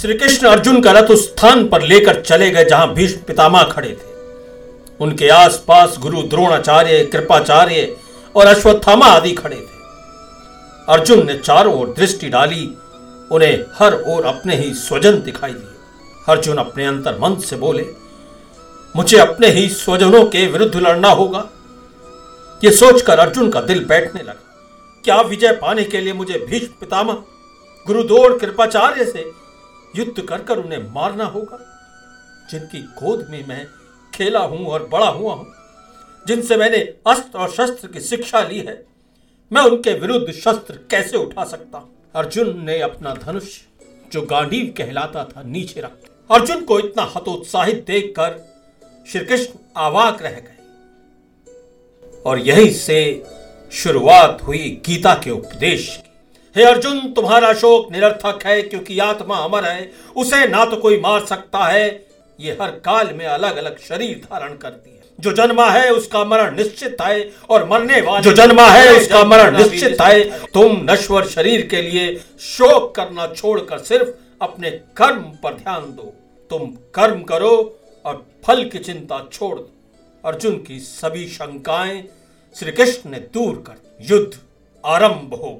श्री कृष्ण अर्जुन का रथ उस स्थान पर लेकर चले गए जहाँ भीष्म पितामह खड़े थे। उनके आसपास गुरु द्रोणाचार्य, कृपाचार्य और अश्वत्थामा आदि खड़े थे। अर्जुन ने चारों ओर दृष्टि डाली, उन्हें हर ओर अपने ही स्वजन दिखाई दिए। अर्जुन अपने अंतर मन से बोले, मुझे अपने ही स्वजनों के विरुद्ध लड़ना होगा। यह सोचकर अर्जुन का दिल बैठने लगा। क्या विजय पाने के लिए मुझे भीष्म पितामह, गुरुदोड़, कृपाचार्य से युद्ध कर कर उन्हें मारना होगा। जिनकी गोद में मैं खेला हूँ और बड़ा हुआ हूँ, जिनसे मैंने अस्त्र और शस्त्र की शिक्षा ली है, मैं उनके विरुद्ध शस्त्र कैसे उठा सकता? अर्जुन ने अपना धनुष, जो गांडीव कहलाता था, नीचे रख अर्जुन को इतना हतोत्साहित देखकर श्री कृष्ण आवाक रह गए। और यही से शुरुआत हुई गीता के उपदेश की। हे अर्जुन तुम्हारा शोक निरर्थक है क्योंकि आत्मा अमर है। उसे ना तो कोई मार सकता है। ये हर काल में अलग अलग शरीर धारण करती है। जो जन्मा है उसका मरण निश्चित है और मरने वाला जो जन्मा है उसका मरण निश्चित है। तुम नश्वर शरीर के लिए शोक करना छोड़कर सिर्फ़ अपने कर्म पर ध्यान दो। तुम कर्म करो और फल की चिंता छोड़ दो। अर्जुन की सभी शंकाएँ श्री कृष्ण ने दूर कर युद्ध आरंभ हो